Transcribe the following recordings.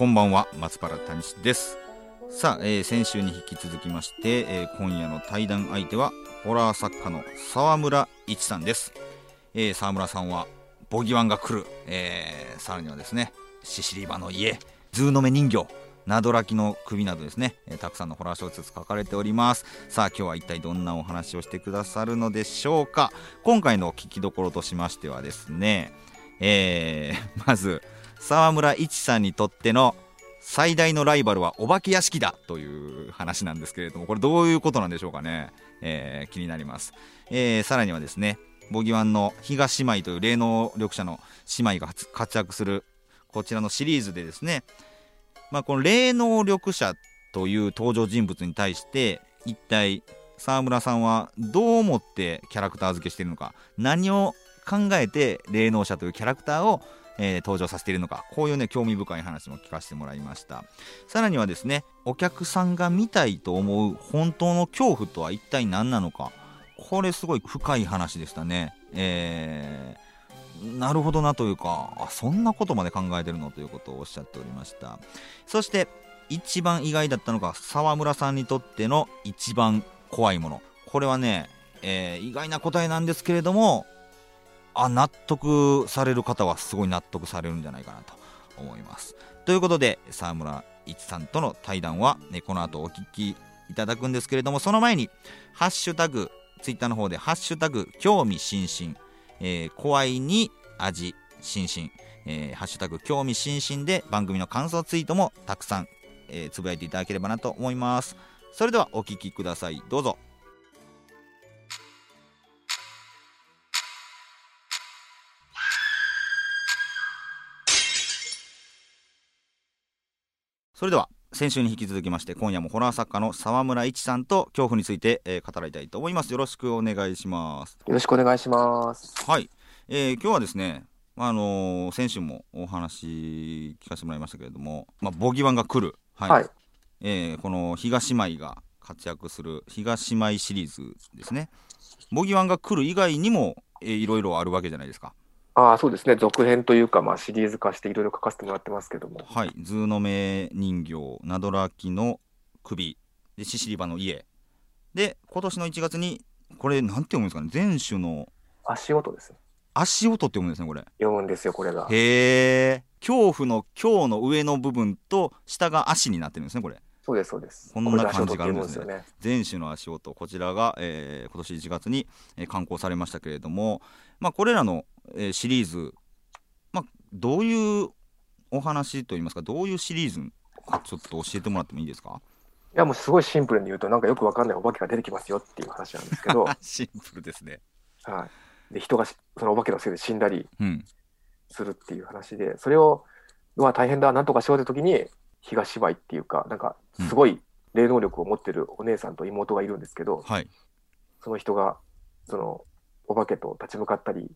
こんばんは松原タニシです。さあ、えー、先週に引き続きまして、えー、今夜の対談相手はホラー作家の澤村伊智さんです、えー、澤村さんはぼぎわんが来る、えー、さらにはですねししりばの家ずうのめ人形などらきの首などですね、えー、たくさんのホラー小説書かれております。さあ今日は一体どんなお話をしてくださるのでしょうか。今回の聞きどころとしましてはですねえー、まず沢村一さんにとっての最大のライバルはお化け屋敷だという話なんですけれどもこれどういうことなんでしょうかね、えー、気になります、えー、さらにはですねボギワンの東姉妹という霊能力者の姉妹が活躍するこちらのシリーズでですね、まあ、この霊能力者という登場人物に対して一体沢村さんはどう思ってキャラクター付けしているのか何を考えて霊能者というキャラクターをえー、登場させているのか。こういうね興味深い話も聞かせてもらいました。さらにはですねお客さんが見たいと思う本当の恐怖とは一体何なのか。これすごい深い話でしたね。えー、なるほどなというかあそんなことまで考えてるのということをおっしゃっておりました。そして一番意外だったのが沢村さんにとっての一番怖いもの。これはね、えー、意外な答えなんですけれどもあ納得される方はすごい納得されるんじゃないかなと思います。ということで沢村一さんとの対談は、ね、この後お聞きいただくんですけれどもその前にハッシュタグツイッターの方で「ハッシュタグ興味津々」えー、怖いに味津々、えー、ハッシュタグ興味津々で番組の感想ツイートもたくさん、えー、つぶやいていただければなと思います。それではお聞きください。どうぞ。それでは先週に引き続きまして今夜もホラー作家の沢村一さんと恐怖について、えー、語りたいと思います。よろしくお願いします。よろしくお願いします。はい、えー、今日はですねあのー、先週もお話聞かせてもらいましたけれども、まあ、ボギワンが来る、はい、はい、えー、この比嘉姉妹が活躍する比嘉姉妹シリーズですね。ぼぎわんが来る以外にも、えー、いろいろあるわけじゃないですかあそうですね、続編というか、まあ、シリーズ化していろいろ書かせてもらってますけども。はい、ずうのめ人形、などらきの首、でししりばの家。で、今年の1月に、これ、なんて読むんですかね、ぜんしゅの。足音です足音って読むんですね、これ。読むんですよ、これが。へえ。恐怖の恐の上の部分と、下が足になってるんですね、これ。そうです、そうです。こんな漢字があるんですね。ねぜんしゅの跫音、こちらが、えー、今年1月に、えー、刊行されましたけれども、まあ、これらのえー、シリーズ、まあ、どういうお話といいますかどういうシリーズかちょっと教えてもらってもいいですか？いやもうすごいシンプルに言うとなんかよくわかんないお化けが出てきますよっていう話なんですけど。シンプルですね。はい。で人がそのお化けのせいで死んだりするっていう話で、うん、それをうわ大変だなんとかしようって時に東芝居っていうかなんかすごい霊能力を持ってるお姉さんと妹がいるんですけど、うんはい、その人がそのお化けと立ち向かったり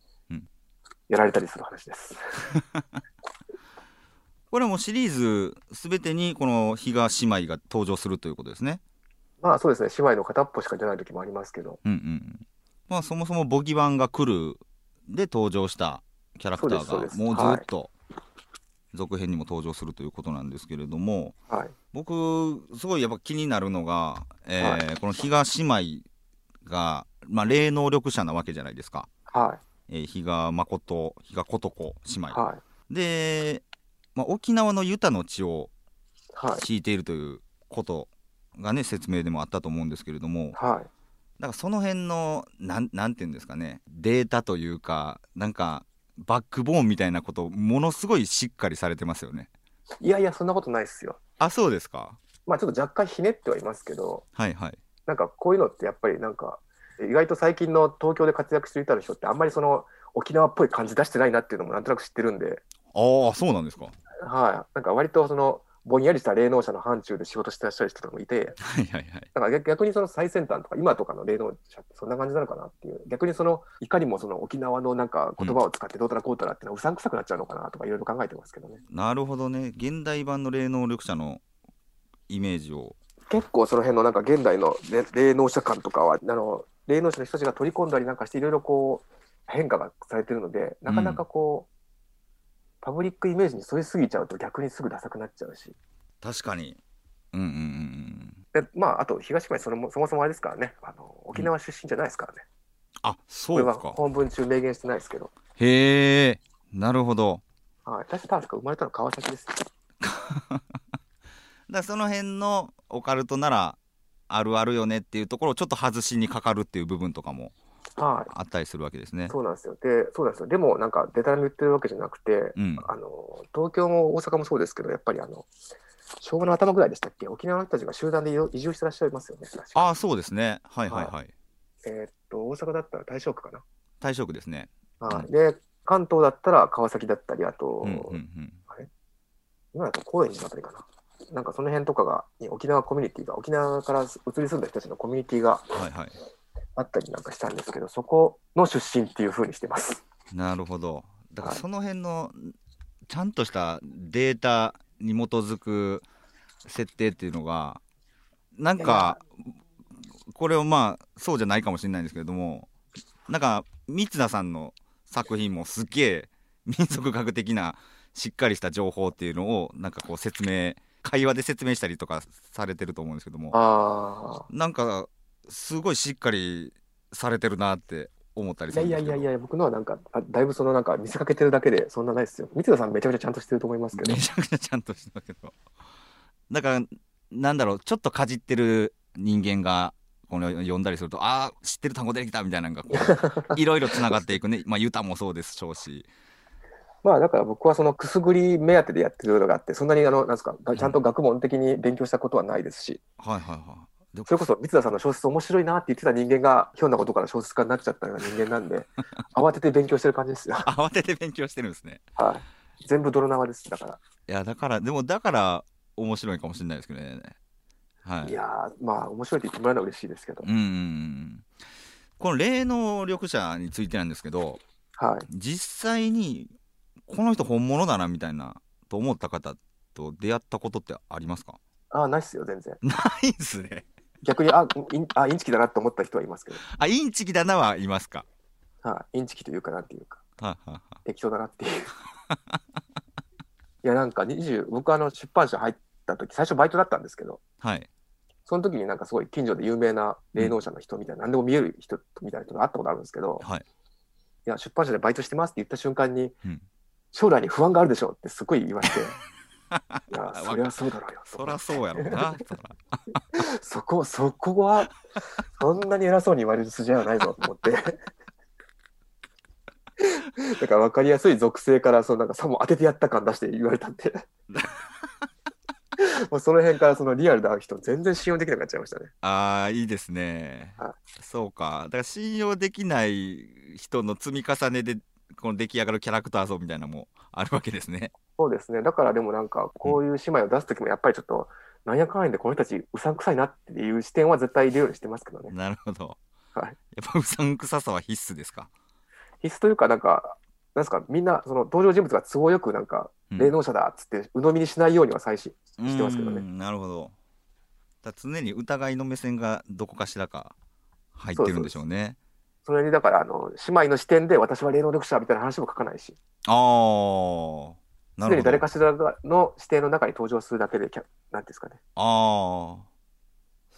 やられたりする話です。これもシリーズすべてにこの比嘉姉妹が登場するということですね。まあそうですね、姉妹の片っぽしか出ない時もありますけど。うんうん。まあそもそもボギワンが来るで登場したキャラクターがもうずっと続編にも登場するということなんですけれども、はい、僕すごいやっぱ気になるのが、えー、はい、この比嘉姉妹が、まあ、霊能力者なわけじゃないですか。はいえー、比嘉誠比嘉琴子姉妹、はい、で、まあ、沖縄のユタの血を引い。ているということがね、説明でもあったと思うんですけれども、はい、だからその辺のなんなんていうんですかねデータというかなんかバックボーンみたいなことものすごいしっかりされてますよね。いやいやそんなことないっすよ。あそうですか。まあちょっと若干ひねってはいますけど。はいはい。なんかこういうのってやっぱりなんか意外と最近の東京で活躍していた人ってあんまりその沖縄っぽい感じ出してないなっていうのもなんとなく知ってるんで。ああそうなんですか。はい、なんか割とそのぼんやりした霊能者の範疇で仕事してらっしゃる人とかもいて、はいはいはい、だから逆にその最先端とか、今とかの霊能者ってそんな感じなのかなっていう、逆にそのいかにもその沖縄のなんか言葉を使ってどうたらこうたらっていうのはうさんくさくなっちゃうのかなとか、いろいろ考えてますけどね。なるほどね、現代版の霊能力者のイメージを。結構その辺のなんか現代の霊能者感とかは、あの霊能者の人たちが取り込んだりなんかして、いろいろこう変化がされてるので、なかなかこう、うんパブリックイメージに沿いすぎちゃうと逆にすぐダサくなっちゃうし。確かに。うんうんうん。で、まあ、あと東島それもそもそもあれですからね、あの沖縄出身じゃないですからね。うん、あ、そうか。これは本文中明言してないですけど。へえ、なるほど。はい、私確か生まれたの川崎です。だその辺のオカルトならあるあるよねっていうところをちょっと外しにかかるっていう部分とかもはい、あったりするわけですね。そうなんですよ。で、そうなんですよ。でも、なんか、デタラメ言ってるわけじゃなくて、うん、あの、東京も大阪もそうですけど、やっぱりあの、昭和の頭ぐらいでしたっけ、沖縄の人たちが集団で移住してらっしゃいますよね。ああ、そうですね。はいはいはい。はい、えー、っと、大阪だったら大正区かな？大正区ですね。はい、うん、で、関東だったら川崎だったり、あと、うんうんうん、あれ？今だと高円寺のあたりかな。なんかその辺とかが、沖縄コミュニティが、沖縄から移り住んだ人たちのコミュニティが、はいはい、あったりなんかしたんですけど、そこの出身っていうふうにしてます。なるほど。だからその辺の、ちゃんとしたデータに基づく設定っていうのが、なんか、これをまあ、そうじゃないかもしれないんですけれども、なんか、三田さんの作品もすっげえ民族学的なしっかりした情報っていうのをなんかこう説明会話で説明したりとかされてると思うんですけどもなんかすごいしっかりされてるなって思ったりするいやいやいやいや、僕のはなんか、だいぶそのなんか見せかけてるだけで、そんなないですよ。三田さんめちゃめちゃちゃんとしてると思いますけど。めちゃくちゃちゃんとしてるけど。だから、なんだろう、ちょっとかじってる人間が、この読んだりすると、ああ、知ってる単語出てきたみたいなのが、いろいろつながっていくね。まあ、ユタもそうですしょうし。まあだから僕はそのくすぐり目当てでやってるのがあって、そんなにあの、なんですか、ちゃんと学問的に勉強したことはないですし。はいはいはい。それこそ三田さんの小説面白いなって言ってた人間がひょんなことから小説家になっちゃったような人間なんで 慌てて勉強してる感じですよ。慌てて勉強してるんですね。はい。全部泥縄です。だから。いやだからでもだから面白いかもしれないですけどね。はいいやまあ面白いって言ってもらえるのは嬉しいですけど。うん。この霊能力者についてなんですけど、はい、実際にこの人本物だなみたいなと思った方と出会ったことってありますか？あないっすよ全然ないっすね逆に、あ、インあインチキだなって思った人はいますけど。あ、インチキだなはいますか？はい、インチキというかなんていうか、ははは適当だなっていう。いや、なんか20、僕あの出版社入った時、最初バイトだったんですけど、はい。その時になんかすごい近所で有名な霊能者の人みたいな、何でも見える人みたいな人が会ったことあるんですけど、はい。いや、出版社でバイトしてますって言った瞬間に、うん将来に不安があるでしょうってすごい言われて、いや、そりゃそうだろうよ。そりゃそうやろな。そこ、そこは、そんなに偉そうに言われる筋合いはないぞと思って。だから分かりやすい属性からそのなんかさも当ててやった感出して言われたんで。もうその辺からそのリアルで会う人全然信用できなくなっちゃいましたね。ああいいですね、そうか。だから信用できない人の積み重ねでこの出来上がるキャラクター像みたいなのもあるわけですね。そうですね。だからでもなんか、こういう姉妹を出す時もやっぱりちょっと、なんやかんやでこの人たちうさんくさいなっていう視点は絶対入れるようにしてますけどね。なるほど。はい。やっぱうさんくささは必須ですか？必須というか、なんか、なんですか、みんな、その登場人物が都合よく、なんか、霊能者だっつって、鵜呑みにしないようには最新してますけどね。なるほど。だ常に疑いの目線がどこかしらか入ってるんでしょうね。それにだからあの姉妹の視点で私は霊能力者みたいな話も書かないし。ああすでに誰かしらの視点の中に登場するだけでなんですかね。ああ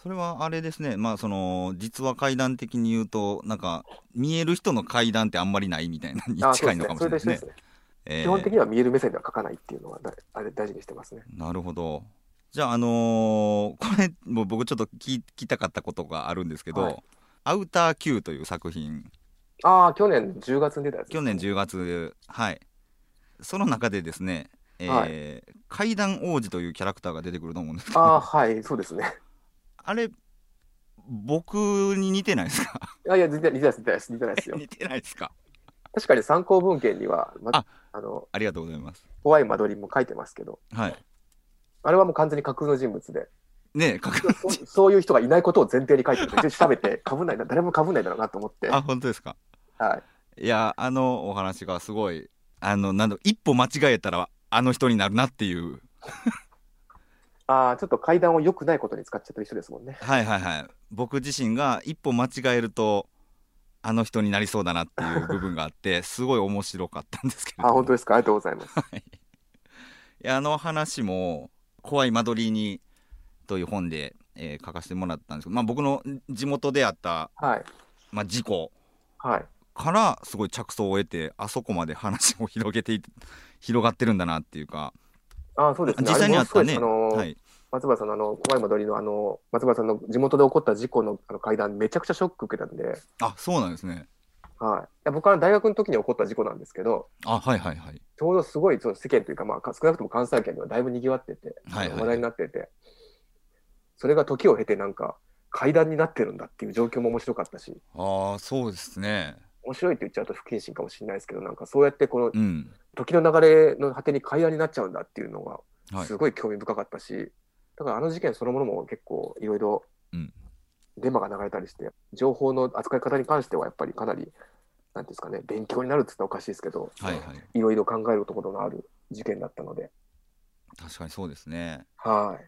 それはあれですね。まあその実話怪談的に言うとなんか見える人の怪談ってあんまりないみたいなに近いのかもしれないですね。基本的には見える目線では書かないっていうのはあれ大事にしてますね。なるほど。じゃあ、あのー、これ、もう僕ちょっと聞きたかったことがあるんですけど、はいアウター Q という作品。ああ、去年10月に出たやつ、ね、去年10月、はい。その中でですね、えー、はい、怪談王子というキャラクターが出てくると思うんですけど。ああ、はい、そうですね。あれ、僕に似てないですか？いやいや、似てないです、似てないです。似てないですよ。似てないですか？確かに参考文献には、ま、ああのありがとうございます。怖い間取りも書いてますけど、はい。あれはもう完全に架空の人物で。ねそそういう人がいないことを前提に書いてるんで、調べて、かぶんないな、誰もかぶんないだろうなと思って。あ、本当ですか？はい。いや、あのお話がすごい、あの、なんだ一歩間違えたら、あの人になるなっていう。ああ、ちょっと階段を良くないことに使っちゃってる人ですもんね。はいはいはい。僕自身が一歩間違えると、あの人になりそうだなっていう部分があって、すごい面白かったんですけど。あ、本当ですか？ありがとうございます。いやあの話も「怖い間取りに」という本で、えー書かせてもらったんですけど、まあ、僕の地元であった、はい。まあ、事故はい。からすごい着想を得てあそこまで話を広げてい広がってるんだなっていうかああ、そうですね。実際にあったね、あのーはい、松原さんのあの、怖い間取りのあの、松原さんの地元で起こった事故のあの階段、めちゃくちゃショック受けたんで、あそうなんですねはい。いや僕は大学の時に起こった事故なんですけど、あはいはいはいちょうどすごいそう世間というか、まあ、か少なくとも関西圏ではだいぶ賑わってて、はいはい話題になってて、それが時を経てなんか階段になってるんだっていう状況も面白かったし、ああそうですね。面白いって言っちゃうと不謹慎かもしれないですけど、なんかそうやってこのうん。時の流れの果てに階段になっちゃうんだっていうのがはい。すごい興味深かったし、だからあの事件そのものも結構いろいろうん。デマが流れたりして、情報の扱い方に関してはやっぱりかなり、なんですかね、勉強になるって言ったらおかしいですけど、はいはい。いろいろ考えるところのある事件だったので、確かにそうですね。はい。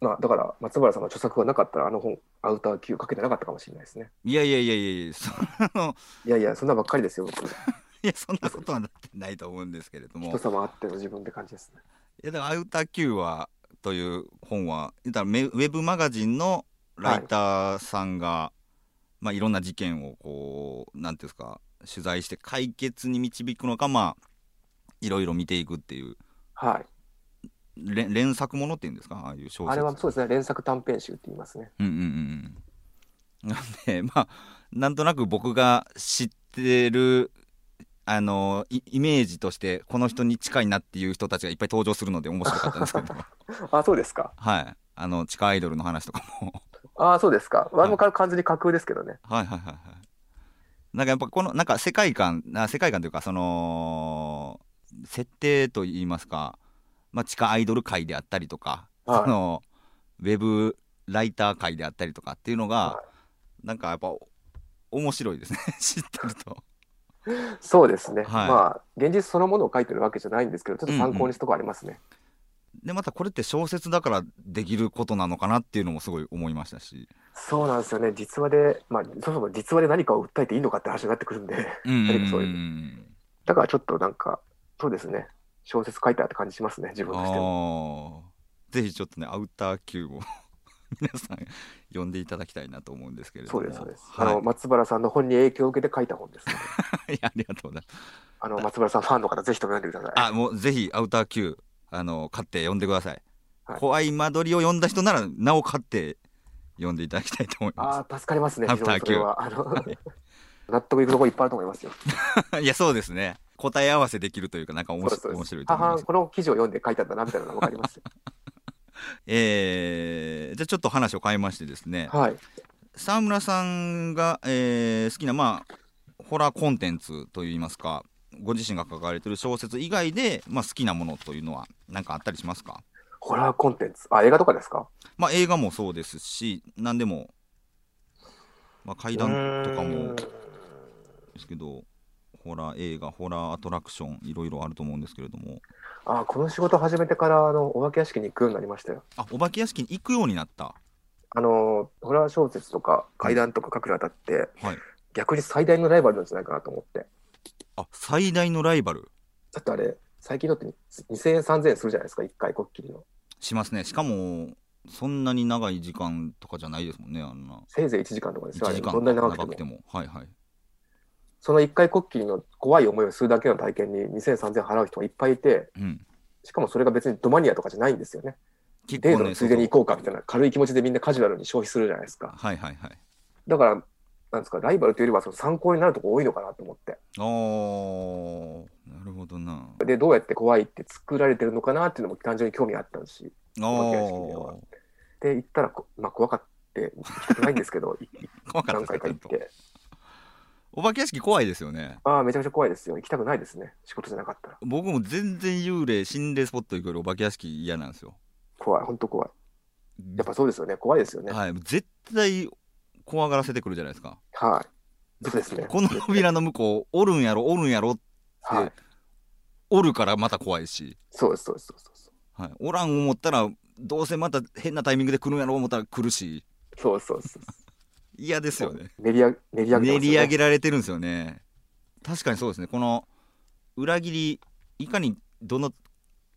まあ、だから松原さんが著作がなかったら、あの本、アウター Q かけてなかったかもしれないですね。いやいやいやいやいやそのいやいや、そんなばっかりですよ、僕。いやそんなことはなってないと思うんですけれども人様あっての自分って感じですね。いやだからアウター Q はという本は言ったらメウェブマガジンのライターさんが、いまあ、いろんな事件をこうなんていうんですか取材して解決に導くのかまあいろいろ見ていくっていうはい。連連作ものっていうんですか？ああいう小説。あれはそうですね、連作短編集って言いますね。うんうんうん。うんなんで まあなんとなく僕が知ってるあのイイメージとしてこの人に近いなっていう人たちがいっぱい登場するので面白かったんですけど。あ、そうですか。はい。あの地下アイドルの話とかも。あ、そうですか。我もか完全に架空ですけどね。はいはいはいはい。なんかやっぱこのなんか世界観あ世界観というかその設定といいますか、まあ、地下アイドル界であったりとか、はい。そのウェブライター界であったりとかっていうのが、はなんかやっぱ面白いですね。知ってると。そうですね。はい。まあ、現実そのものを書いてるわけじゃないんですけど、ちょっと参考にするとこありますね。でまたこれって小説だからできることなのかなっていうのもすごい思いましたし。そうなんですよね。実話で、まあ、そもそも実話で何かを訴えていいのかって話になってくるんで、うう。だからちょっとなんか、そうですね。小説書いたって感じしますね、自分としても。ぜひちょっとねアウター Q を 皆さん読んでいただきたいなと思うんですけれども。そうです、そうです。はい。あの、松原さんの本に影響を受けて書いた本です。ので、いやありがとうございます。あの、松原さんファンの方、ぜひとも読んでください。あもうぜひアウター Q あの買って読んでください、はい。怖い間取りを読んだ人ならなお買って読んでいただきたいと思いまああ、助かりますね、アフター非常にそれは。あの、納得いくところいっぱいあると思いますよ。す いやそうですね答え合わせできるというかなんか面白い面白いと思います母この記事を読んで書いたんだな、みたいなのがわかりますよ。えーじゃあちょっと話を変えましてですね、はい。沢村さんが、えー好きな、まあ、ホラーコンテンツといいますかご自身が書かれてる小説以外で、まあ、好きなものというのは何かあったりしますか、ホラーコンテンツ？あ、映画とかですか？まあ、映画もそうですし何でも、まあ、怪談とかもですけどホラー映画ホラーアトラクションいろいろあると思うんですけれども。あこの仕事始めてからあのお化け屋敷に行くようになりましたよ。あお化け屋敷に行くようになった。あのホラー小説とか怪談とか書くにあたって、はい。逆に最大のライバルなんじゃないかなと思って。あ最大のライバル？だってあれ、最近のって2000円、3000円するじゃないですか、1回こっきりの。しますね。しかもそんなに長い時間とかじゃないですもんねあんな。せいぜい1時間とかですよ、あ1時間れどんなに長くても。長くても。はいはいその1回こっきりの怖い思いをするだけの体験に2000、3000円払う人がいっぱいいて、うんしかもそれが別にドマニアとかじゃないんですよね。結デートのついでに行こうかみたいな軽い気持ちでみんなカジュアルに消費するじゃないですか。はいはいはいだから、なんですか、ライバルというよりはその参考になるとこ多いのかなと思って。あーなるほどなで、どうやって怖いって作られてるのかなっていうのも単純に興味あったし。あおで行ったらこ、まあ怖かって、行きたくないんですけど、何回か行って。お化け屋敷怖いですよねああ、めちゃめちゃ怖いですよ。行きたくないですね。仕事じゃなかったら。僕も全然幽霊心霊スポット行くよりお化け屋敷嫌なんですよ怖い、本当怖い。やっぱそうですよね、怖いですよね。はい、絶対怖がらせてくるじゃないですか。はい。そうですね。この扉の向こう、おるんやろ、おるんやろって、はい。おるからまた怖いし、そうです、そうです、そうです。はい、おらん思ったら、どうせまた変なタイミングで来るんやろ思ったら来るし、そうそうです。嫌ですよね。練り上げ、練り上げて練り上げられてるんですよね。確かにそうですね。この裏切り、いかにどの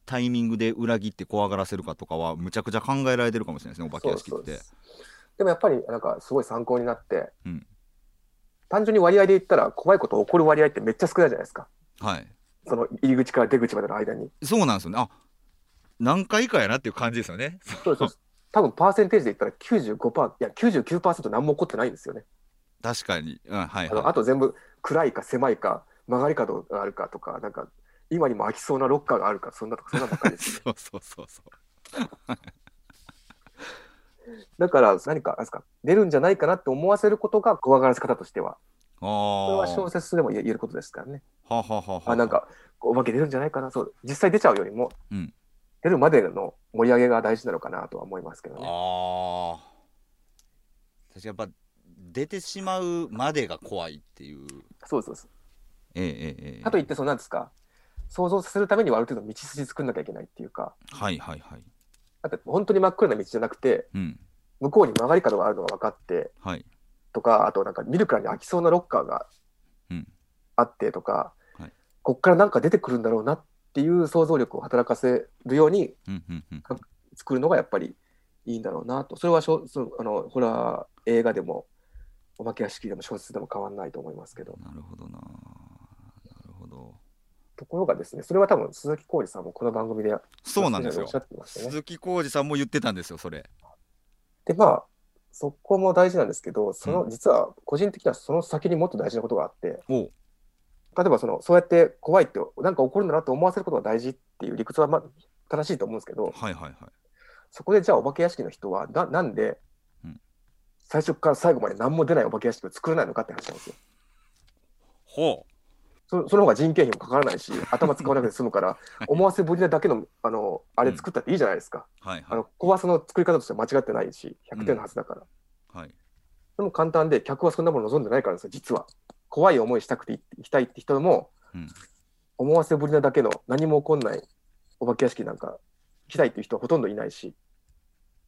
タイミングで裏切って怖がらせるかとかは、むちゃくちゃ考えられてるかもしれないですね、お化け屋敷ってでもやっぱりなんかすごい参考になって、うん単純に割合で言ったら怖いこと起こる割合ってめっちゃ少ないじゃないですかはい。その入り口から出口までの間にそうなんですよね。あ何回かやなっていう感じですよね。そうです多分パーセンテージで言ったら95%いや99%何も起こってないんですよね、確かに。うん、はいあのはあと全部暗いか狭いか曲がり角があるかとかなんか今にも開きそうなロッカーがあるかそんなとかそんなばっかりでい。す そうそうそうそう。だから何かですか出るんじゃないかなって思わせることが怖がらせ方としてはあこれは小あ。説でも言えることですからねははははあなんかお化け出るんじゃないかなそう実際出ちゃうよりも、うん出るまでの盛り上げが大事なのかなとは思いますけどね。ああ。確かやっぱ出てしまうまでが怖いっていう。そうそうそうええええええ。かといってそのなんですか想像させるためにはある程度道筋作んなきゃいけないっていうかはいはいはい。だって本当に真っ暗な道じゃなくてうん。向こうに曲がり角があるのが分かってはい。とかあとなんか見るからに開きそうなロッカーがうんあってとか、はいこっからなんか出てくるんだろうなっていう想像力を働かせるようにうんうんうん。作るのがやっぱりいいんだろうなとそれはしょそうあのホラー映画でもお化け屋敷でも小説でも変わらないと思いますけどなるほどな。なるほど。ところがですねそれは多分鈴木浩二さんもこの番組でそうなんですよね。鈴木浩二さんも言ってたんですよ、それ。でまあそこも大事なんですけどその、実は個人的にはその先にもっと大事なことがあって例えばそのそうやって怖いってなんか起こるんだなと思わせることが大事っていう理屈はまあ正しいと思うんですけどはいはいはい。そこでじゃあお化け屋敷の人はななんでうん最初から最後まで何も出ないお化け屋敷を作れないのかって話なんですよ。ほそその方が人件費もかからないし頭使わなくて済むから 思わせぶりなだけのあのあれ作ったっていいじゃないですか。う。はいはいあの。怖さの作り方としては間違ってないし100点のはずだから。はい。でも簡単で客はそんなもの望んでないからですよ実は。怖い思いしたくて行きたいって人もうん。思わせぶりなだけの何も起こんないお化け屋敷なんか行きたいっていう人はほとんどいないし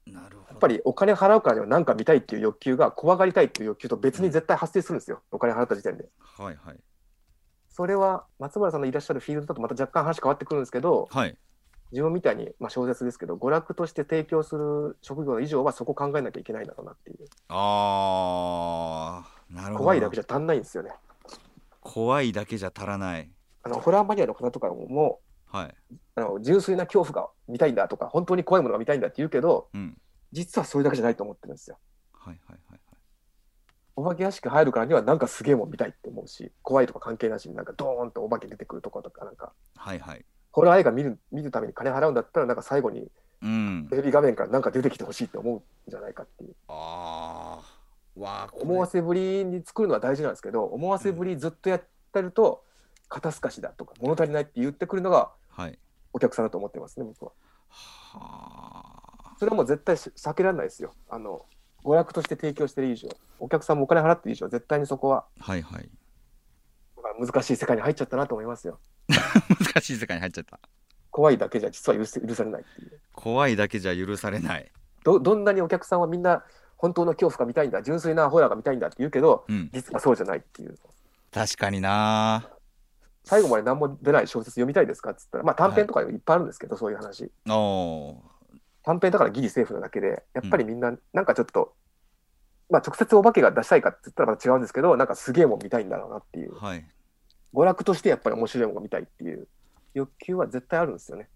なるほど。やっぱりお金払うからには何か見たいっていう欲求が怖がりたいっていう欲求と別に絶対発生するんですよ、お金払った時点で。はいはい。それは松村さんのいらっしゃるフィールドだとまた若干話変わってくるんですけどはい。自分みたいに、まあ、小説ですけど娯楽として提供する職業以上はそこ考えなきゃいけないんだろうなっていうあー、なるほど。怖いだけじゃ足んないんですよね。怖いだけじゃ足らない。あのホラーマニアの方とかもはい。あの純粋な恐怖が見たいんだとか本当に怖いものが見たいんだって言うけどうん。実はそれだけじゃないと思ってるんですよ。はいはいはいお化け屋敷入るからにはなんかすげえもん見たいって思うし怖いとか関係なしになんかドーンとお化け出てくるとことかなんかはい。はいはい。ホラー映画見る見るために金払うんだったらなんか最後にうんテ。レビ画面からなんか出てきてほしいって思うんじゃないかっていうあー。わ思わせぶりに作るのは大事なんですけど思わせぶりずっとやってると肩透かしだとか物足りないって言ってくるのがはい。お客さんだと思ってますね僕ははそれはもう絶対し避けられないですよあの娯楽として提供してる以上お客さんもお金払ってる以上絶対にそこはー。はいはい。難しい世界に入っちゃったなと思いますよ 難しい世界に入っちゃった。怖いだけじゃ実は許せ許されないっていう怖いだけじゃ許されない。どどんなにお客さんはみんな本当の恐怖が見たいんだ純粋なホラーが見たいんだって言うけどうん。実はそうじゃないっていう確かにな最後まで何も出ない小説読みたいですかっつったらまあ短編とかいっぱいあるんですけど、そういう話。短編だからギリセーフなだけでやっぱりみんななんかちょっと、まあ直接お化けが出したいかって言ったらまた違うんですけどなんかすげえもん見たいんだろうなっていうはい。娯楽としてやっぱり面白いものが見たいっていう欲求は絶対あるんですよね。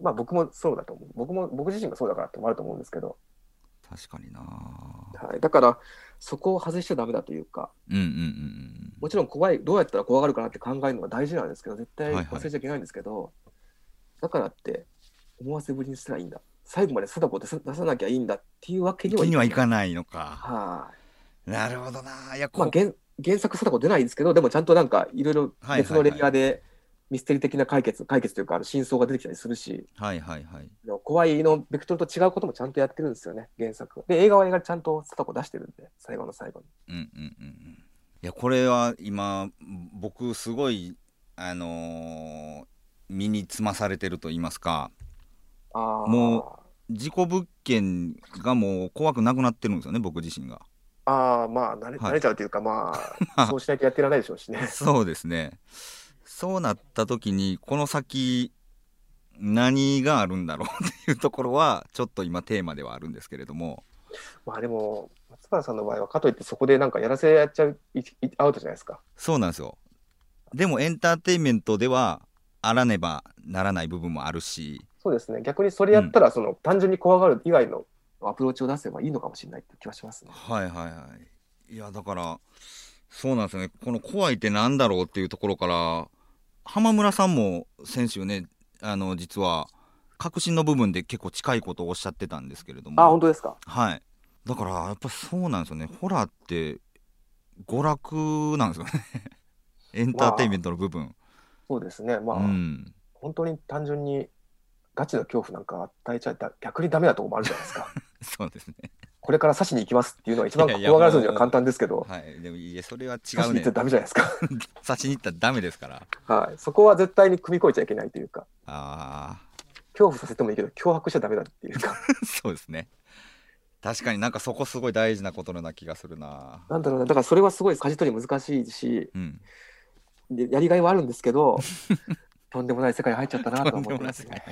まあ僕もそうだと思う。僕も僕自身がそうだからってのもあると思うんですけど、確かにな。はい、だからそこを外しちゃダメだというか。うんうんうんもちろん怖いどうやったら怖がるかなって考えるのが大事なんですけど絶対はい。はい忘れちゃいけないんですけど、だからって思わせぶりにしたらいいんだ。最後まで貞子を出さ出さなきゃいいんだっていうわけにうん。は気にはいないかないのか。はい。なるほどな。いや、こまあ、原原作貞子出ないんですけどでもちゃんとなんかいろいろ別のレイヤーでミステリー的な解決、解決というか、真相が出てきたりするし、はいはいはい。怖いのベクトルと違うこともちゃんとやってるんですよね、原作。で、映画は映画ちゃんとスタコ出してるんで、最後の最後に。うんうんうんうん。いや、これは今、僕、すごい、あのー、身につまされてると言いますか、あもう、事故物件がもう怖くなくなってるんですよね、僕自身が。ああ、まあ慣れ、慣れちゃうというか、まあ、そうしないとやってられないでしょうしね。そうですね。そうなった時に、この先、何があるんだろうっていうところは、ちょっと今テーマではあるんですけれども。まあでも、松原さんの場合は、かといってそこでなんかやらせやっちゃう、アウトじゃないですか。そうなんですよ。でもエンターテインメントでは、あらねばならない部分もあるし。そうですね。逆にそれやったら、その、うん、単純に怖がる以外のアプローチを出せばいいのかもしれないって気はしますね。はいはいはい。いや、だから、そうなんですよね。この怖いってなんだろうっていうところから、浜村さんも先週ね、あの、実は、確信の部分で結構近いことをおっしゃってたんですけれども。あ、本当ですか？はい。だから、やっぱそうなんですよね。ホラーって、娯楽なんですよね。エンターテインメントの部分。まあ、そうですね。まあ、うん、本当に単純にガチの恐怖なんか与えちゃ逆にダメなとこもあるじゃないですか。そうですね。これから刺しに行きますっていうのは一番怖がらずには簡単ですけど。はい、でもいやそれは違うね。刺しに行ったらダメじゃないですか。刺しに行ったらダメですから。はい、そこは絶対に組み越えちゃいけないというか。ああ。恐怖させてもいいけど脅迫しちゃダメだっていうか。そうですね。確かになんかそこすごい大事なことのな気がするな。なんだろうな、だからそれはすごい舵取り難しいし、うん、でやりがいはあるんですけど、とんでもない世界入っちゃったなと思ってますね。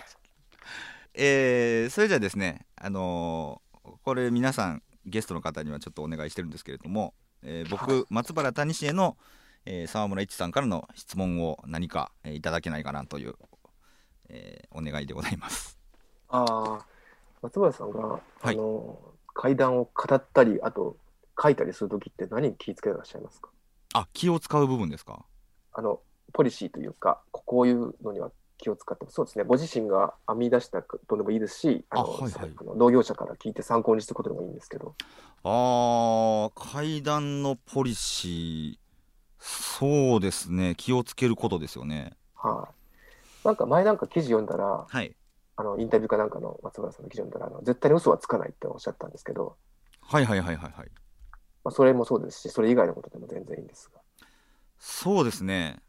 えー、それじゃあですね、あのー、これ皆さんゲストの方にはちょっとお願いしてるんですけれども、えー、僕、松原谷氏への、えー、沢村一さんからの質問を何か、えー、いただけないかなという、えー、お願いでございます。ああ、松原さんが、はい、あの階段を語ったり、あと書いたりするときって何に気をつけてらっしゃいますか？あ気を使う部分ですか？あのポリシーというか、こういうのには気を使ってそうですね。ご自身が編み出したことでもいいですしあの、はいはい、農業者から聞いて参考にすることでもいいんですけど。あ階段のポリシー。そうですね。気をつけることですよね。はい、なんか前なんか記事読んだら、はい、あのインタビューかなんかの松村さんの記事読んだらあの絶対に嘘はつかないっておっしゃったんですけど。はいはいはいはいはい、まあ、それもそうですしそれ以外のことでも全然いいんですが。そうですね。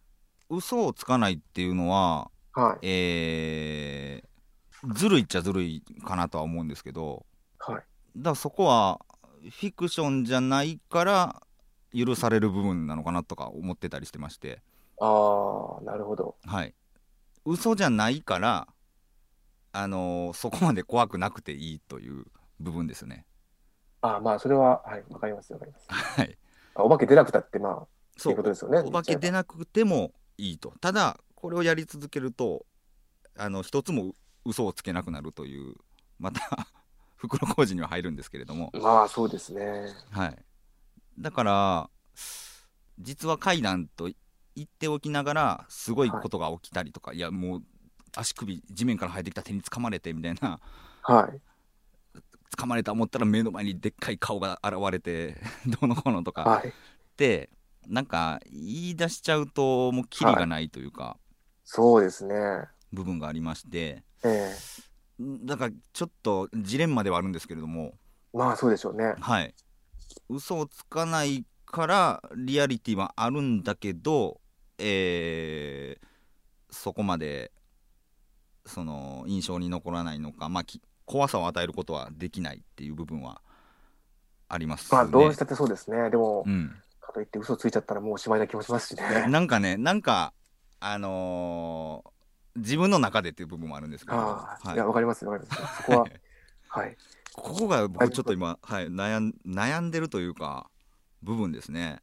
嘘をつかないっていうのははい、えー、ずるいっちゃずるいかなとは思うんですけど、はい、だからそこはフィクションじゃないから許される部分なのかなとか思ってたりしてまして。ああなるほど。はい。嘘じゃないからあのー、そこまで怖くなくていいという部分ですね。ああまあそれははいわかりますわかります。はい。お化け出なくたってまあそう。いうことですよねお化け出なくてもいいと。ただこれをやり続けるとあの一つも嘘をつけなくなるというまた 袋小路には入るんですけれども。まあそうですね。はい。だから実は階段と言っておきながらすごいことが起きたりとか、はい、いやもう足首地面から生えてきた手につかまれてみたいなはい。掴まれた思ったら目の前にでっかい顔が現れて どうのこうのとか、はい、でなんか言い出しちゃうともうキリがないというか、はいそうですね。部分がありまして、ええ。だからちょっとジレンマではあるんですけれども。まあそうでしょうね。はい。嘘をつかないからリアリティはあるんだけど、えー、そこまでその印象に残らないのか、まあ、怖さを与えることはできないっていう部分はあります、ね、まあどうしたってそうですね。でも、うん、かといって嘘ついちゃったらもうおしまいな気もしますしね。なんかねなんかあのー、自分の中でっていう部分もあるんですけど、はい、いや、わかります、わかります。そこは、はい。ここが僕ちょっと今、はい、悩ん悩んでるというか、部分ですね。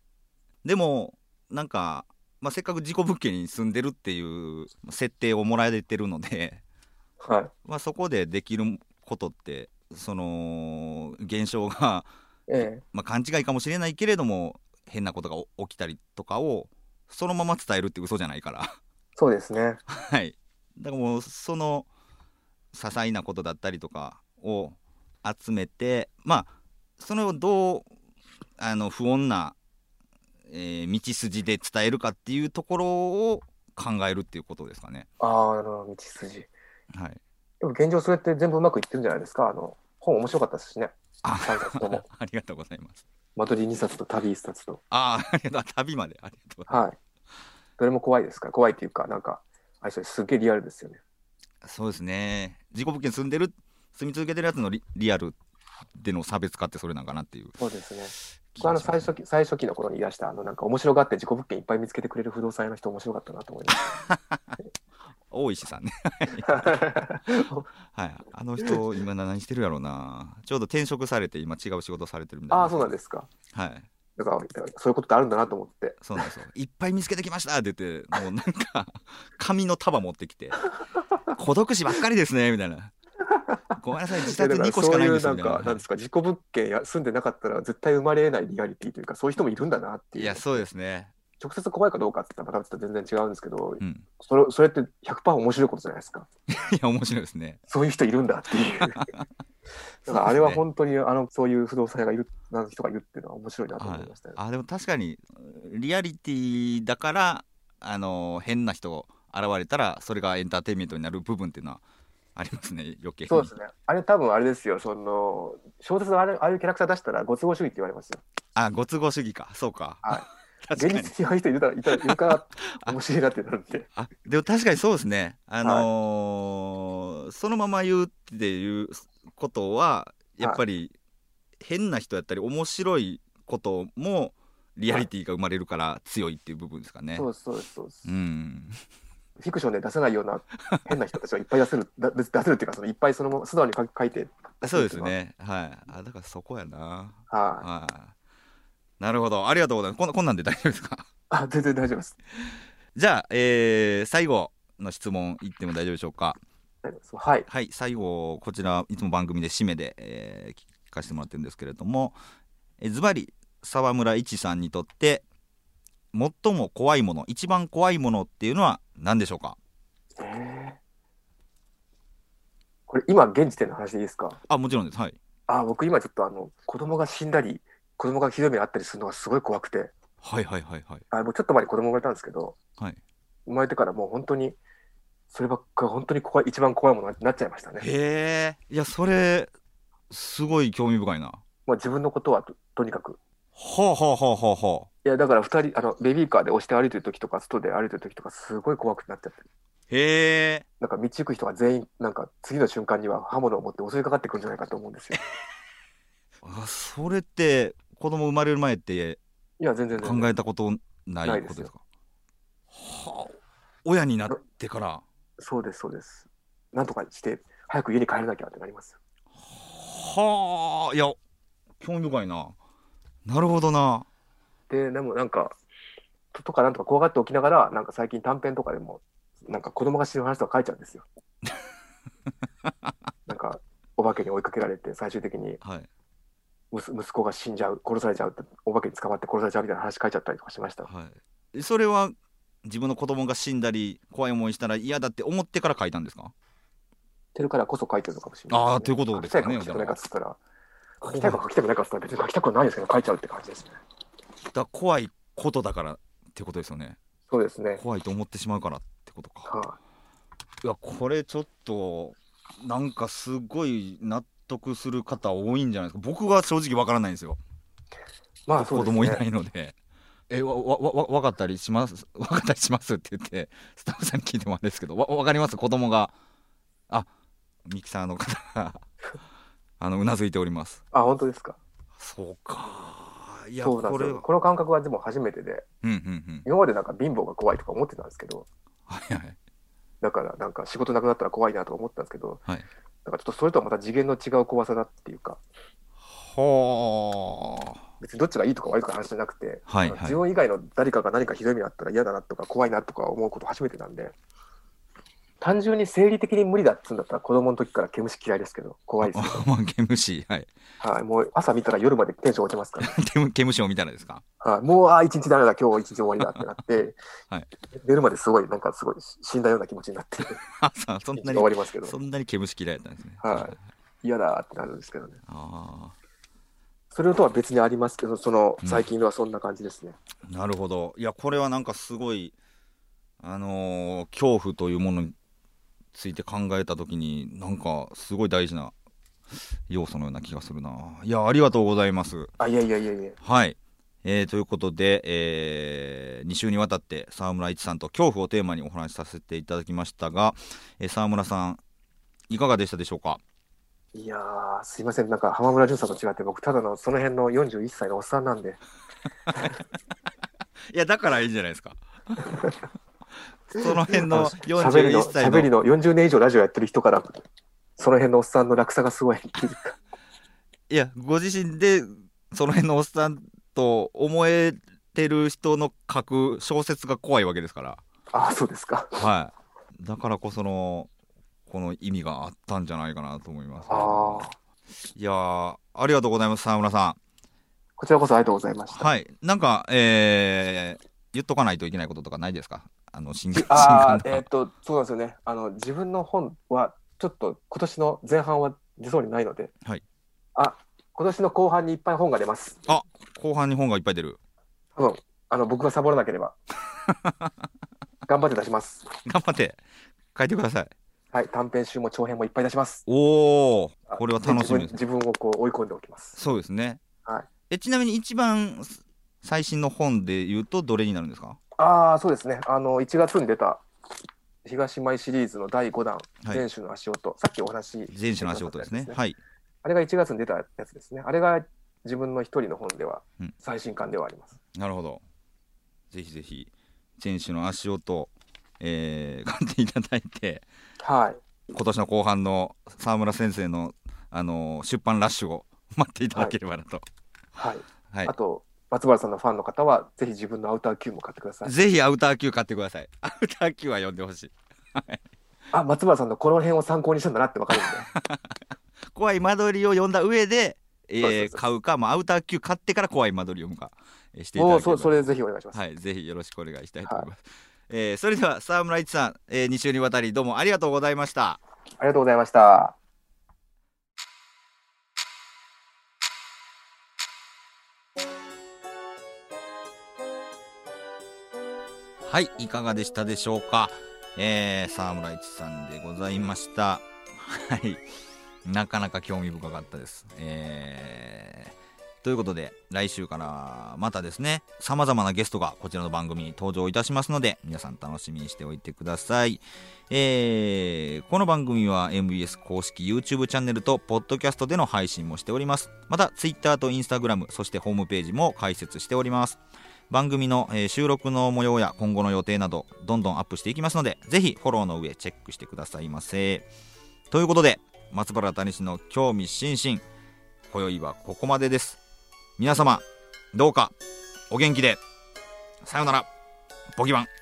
でも、なんか、まあ、せっかく事故物件に住んでるっていう設定をもらえてるので、はい、まあ、そこでできることってその現象が、ええまあ、勘違いかもしれないけれども変なことが起きたりとかをそのまま伝えるって嘘じゃないからそうですねはいだからもうその些細なことだったりとかを集めてまあそれをどうあの不穏な、えー、道筋で伝えるかっていうところを考えるっていうことですかね。ああ、なるほど、道筋。はい。でも現状それって全部うまくいってるんじゃないですか？あの本面白かったですしね。あ3冊とも。ありがとうございます。間取り2冊と旅1冊と。ああ、ありがとう。旅まで。ありがとう。はい。どれも怖いですか？怖いっていうか、なんか、あれすげえリアルですよね。そうですね。事故物件住んでる、住み続けてるやつのリリアルでの差別化ってそれなんかなっていう。そうですね。僕あの最初期最初期の頃にいらしたあのなんか面白がって事故物件いっぱい見つけてくれる不動産屋の人面白かったなと思います。大石さんね。はい。あの人今何してるやろうな。ちょうど転職されて今違う仕事されてるみたいな。ああそうなんですか。はい。だからそういうことってあるんだなと思って。そうなんですよ。いっぱい見つけてきましたって言ってもうなんか紙の束持ってきて 孤独死ばっかりですねみたいな ごめんなさい自宅2個しかないんですよみたいななんですか事故物件や住んでなかったら絶対生まれないリアリティというかそういう人もいるんだなっていう。いやそうですね。直接怖いかどうかって言ったらまた全然違うんですけど、うん、それそれって100%面白いことじゃないですか。いや面白いですね。そういう人いるんだっていう。だからあれは本当にあのそういう不動産屋がいるな人がいるっていうのは面白いなと思いました、ねはい、あでも確かにリアリティだからあの変な人現れたらそれがエンターテインメントになる部分っていうのはありますね余計。そうですね。あれ多分あれですよ。その小説のあれああいうキャラクター出したらご都合主義って言われますよ。あご都合主義か。そうか。はい。現実にああいう人いるいたいるから面白いなってなるんで。あでも確かにそうですね。あのーはい、そのまま言うっていうことはやっぱり変な人やったり面白いこともリアリティが生まれるから強いっていう部分ですかね。そうそうそうう。ん。フィクションで出せないような 変な人たちはいっぱい出せる出せるっていうかそのいっぱいその素直に書いてそうですね。はい。あだからそこやな。はい、はい。なるほど。ありがとうございます。こんこんなんで大丈夫ですか？あ全然大丈夫です。じゃあ、えー、最後の質問いっても大丈夫でしょうか？はい、はい、最後こちらいつも番組で締めで、えー、聞かせてもらってるんですけれどもズバリ沢村一さんにとって最も怖いもの一番怖いものっていうのは何でしょうか？えー、これ今現時点の話でいいですか？あもちろんですはいあ僕今ちょっとあの子供が死んだり子供がひどい目にあったりするのがすごい怖くて。はいはいはいはい。あもうちょっと前に子供が生まれたんですけど、はい、生まれてからもう本当に、そればっか本当に怖い一番怖いものになっちゃいましたね。へえ。いや、それ、すごい興味深いな。まあ自分のことはととにかく。はあはあはあはあはあ。いや、だから2人、あのベビーカーで押して歩いてる時とか、外で歩いてる時とか、すごい怖くなっちゃって。へえ。なんか道行く人が全員、なんか次の瞬間には刃物を持って襲いかかってくるんじゃないかと思うんですよ。あそれって子供生まれる前っていや全然考えたことないことですか？はあ。親になってから。そうですそうです。なんとかして早く家に帰らなきゃってなります。はあ。いや興味深いな。なるほどなででもなんかとかなんとか怖がっておきながらなんか最近短編とかでもなんか子供が死ぬ話とか書いちゃうんですよ。なんかお化けに追いかけられて最終的に、はい、息子が死んじゃう殺されちゃうってお化けに捕まって殺されちゃうみたいな話書いちゃったりとかしました、はい、それは自分の子供が死んだり怖い思いしたら嫌だって思ってから書いたんですか？てるからこそ書いてるのかもしれない、ね、ああということですね書きたくないかっつったら書きたいか書きたくないかっつったら別に書きたくないですけど書いちゃうって感じですねだ怖いことだからってことですよね。そうですね。怖いと思ってしまうからってことか、はあ、いやこれちょっとなんかすごい納得する方多いんじゃないですか。僕は正直わからないんですよ。まあそうです、ね、子供いないので。えわわわ分かったりします？分かったりしますって言ってスタッフさんに聞いてもあれですけど。わ分かります？子供が。あミキサーの方。が あのうなずいております。あ本当ですか？そうかいやそうなんですよ。この感覚はでも初めてで、うんうんうん、今までなんか貧乏が怖いとか思ってたんですけど、はいはい、だからなんか仕事なくなったら怖いなとか思ったんですけど、はい、なんかちょっとそれとはまた次元の違う怖さだっていうか。はあ。別にどっちがいいとか悪いとか話じゃなくて、はいはい、自分以外の誰かが何かひどい目にあったら嫌だなとか怖いなとか思うこと初めてなんで、単純に生理的に無理だっつうんだったら子供の時から毛虫嫌いですけど、怖いですけど。まあ、毛虫、はい。はい、もう朝見たら夜までテンション落ちますから、ね毛虫を見たらですか？はい、もう、ああ、一日ダメだ、今日一日終わりだってなって、はい、寝るまですごい、なんかすごい死んだような気持ちになって、そんなに終わりますけど。そんなに毛虫嫌いだったんですね。はい。嫌だってなるんですけどね。あそれとは別にありますけど、その最近のはそんな感じですね。うん、なるほど。いや、これはなんかすごい、あのー、恐怖というものについて考えた時になんかすごい大事な要素のような気がするな。いやありがとうございます。あいやいやいやいや。はい。えー、ということで、えー、2週にわたって沢村一さんと恐怖をテーマにお話しさせていただきましたが、えー、沢村さんいかがでしたでしょうか？いやすいません。なんか浜村淳さんと違って僕ただのその辺の41歳のおっさんなんで。いやだからいいんじゃないですかその辺の41歳の。喋りの40年以上ラジオやってる人からその辺のおっさんの落差がすごい。いやご自身でその辺のおっさんと思えてる人の書く小説が怖いわけですから。ああそうですか。はい。だからこそのこの意味があったんじゃないかなと思います、あいやありがとうございます沢村さん。こちらこそありがとうございました。はい。なんかえー、言っとかないといけないこととかないですか？あの新あえっ、ー、とそうなんですよね。あの自分の本はちょっと今年の前半は出そうにないので、はい、あ今年の後半にいっぱい本が出ます。あ後半に本がいっぱい出る。多分あの僕がサボらなければ。頑張って出します。頑張って書いてください。はい。短編集も長編もいっぱい出します。おおこれは楽しみです自分をこう追い込んでおきます。そうですね。はい。えちなみに一番最新の本で言うとどれになるんですか？ああそうですね。あの1月に出た東舞シリーズの第5弾「前種の足音」さっきお話前種の足音ですね。はい。あれが1月に出たやつですね。あれが自分の一人の本では最新刊ではあります、うん、なるほど。ぜひぜひ前種の足音、えー、買っていただいてはい。今年の後半の沢村先生の、あのー、出版ラッシュを待っていただければなと、はい、はい、あと松原さんのファンの方はぜひ自分のアウター Q も買ってください。ぜひアウター Q 買ってください。アウター Q は読んでほしい。あ松原さんのこの辺を参考にしたんだなって分かるんで。怖い間取りを読んだ上で、えー、買うか、まあ、アウター Q 買ってから怖い間取り読むか、えー、していただければ。それぜひお願いします。はいぜひよろしくお願いしたいと思います、はい、えー、それでは沢村一さん、えー、2週にわたりどうもありがとうございました。ありがとうございましたはい、いかがでしたでしょうか？えー、沢村一さんでございました。はい。なかなか興味深かったです。えー、ということで、来週からまたですね、様々なゲストがこちらの番組に登場いたしますので、皆さん楽しみにしておいてください。えー、この番組は MBS 公式 YouTube チャンネルと、ポッドキャストでの配信もしております。また、Twitter と Instagram、そしてホームページも開設しております。番組の、収録の模様や今後の予定などどんどんアップしていきますのでぜひフォローの上チェックしてくださいませ。ということで松原谷氏の興味津々。今宵はここまでです。皆様どうかお元気で。さようなら。ボギバン。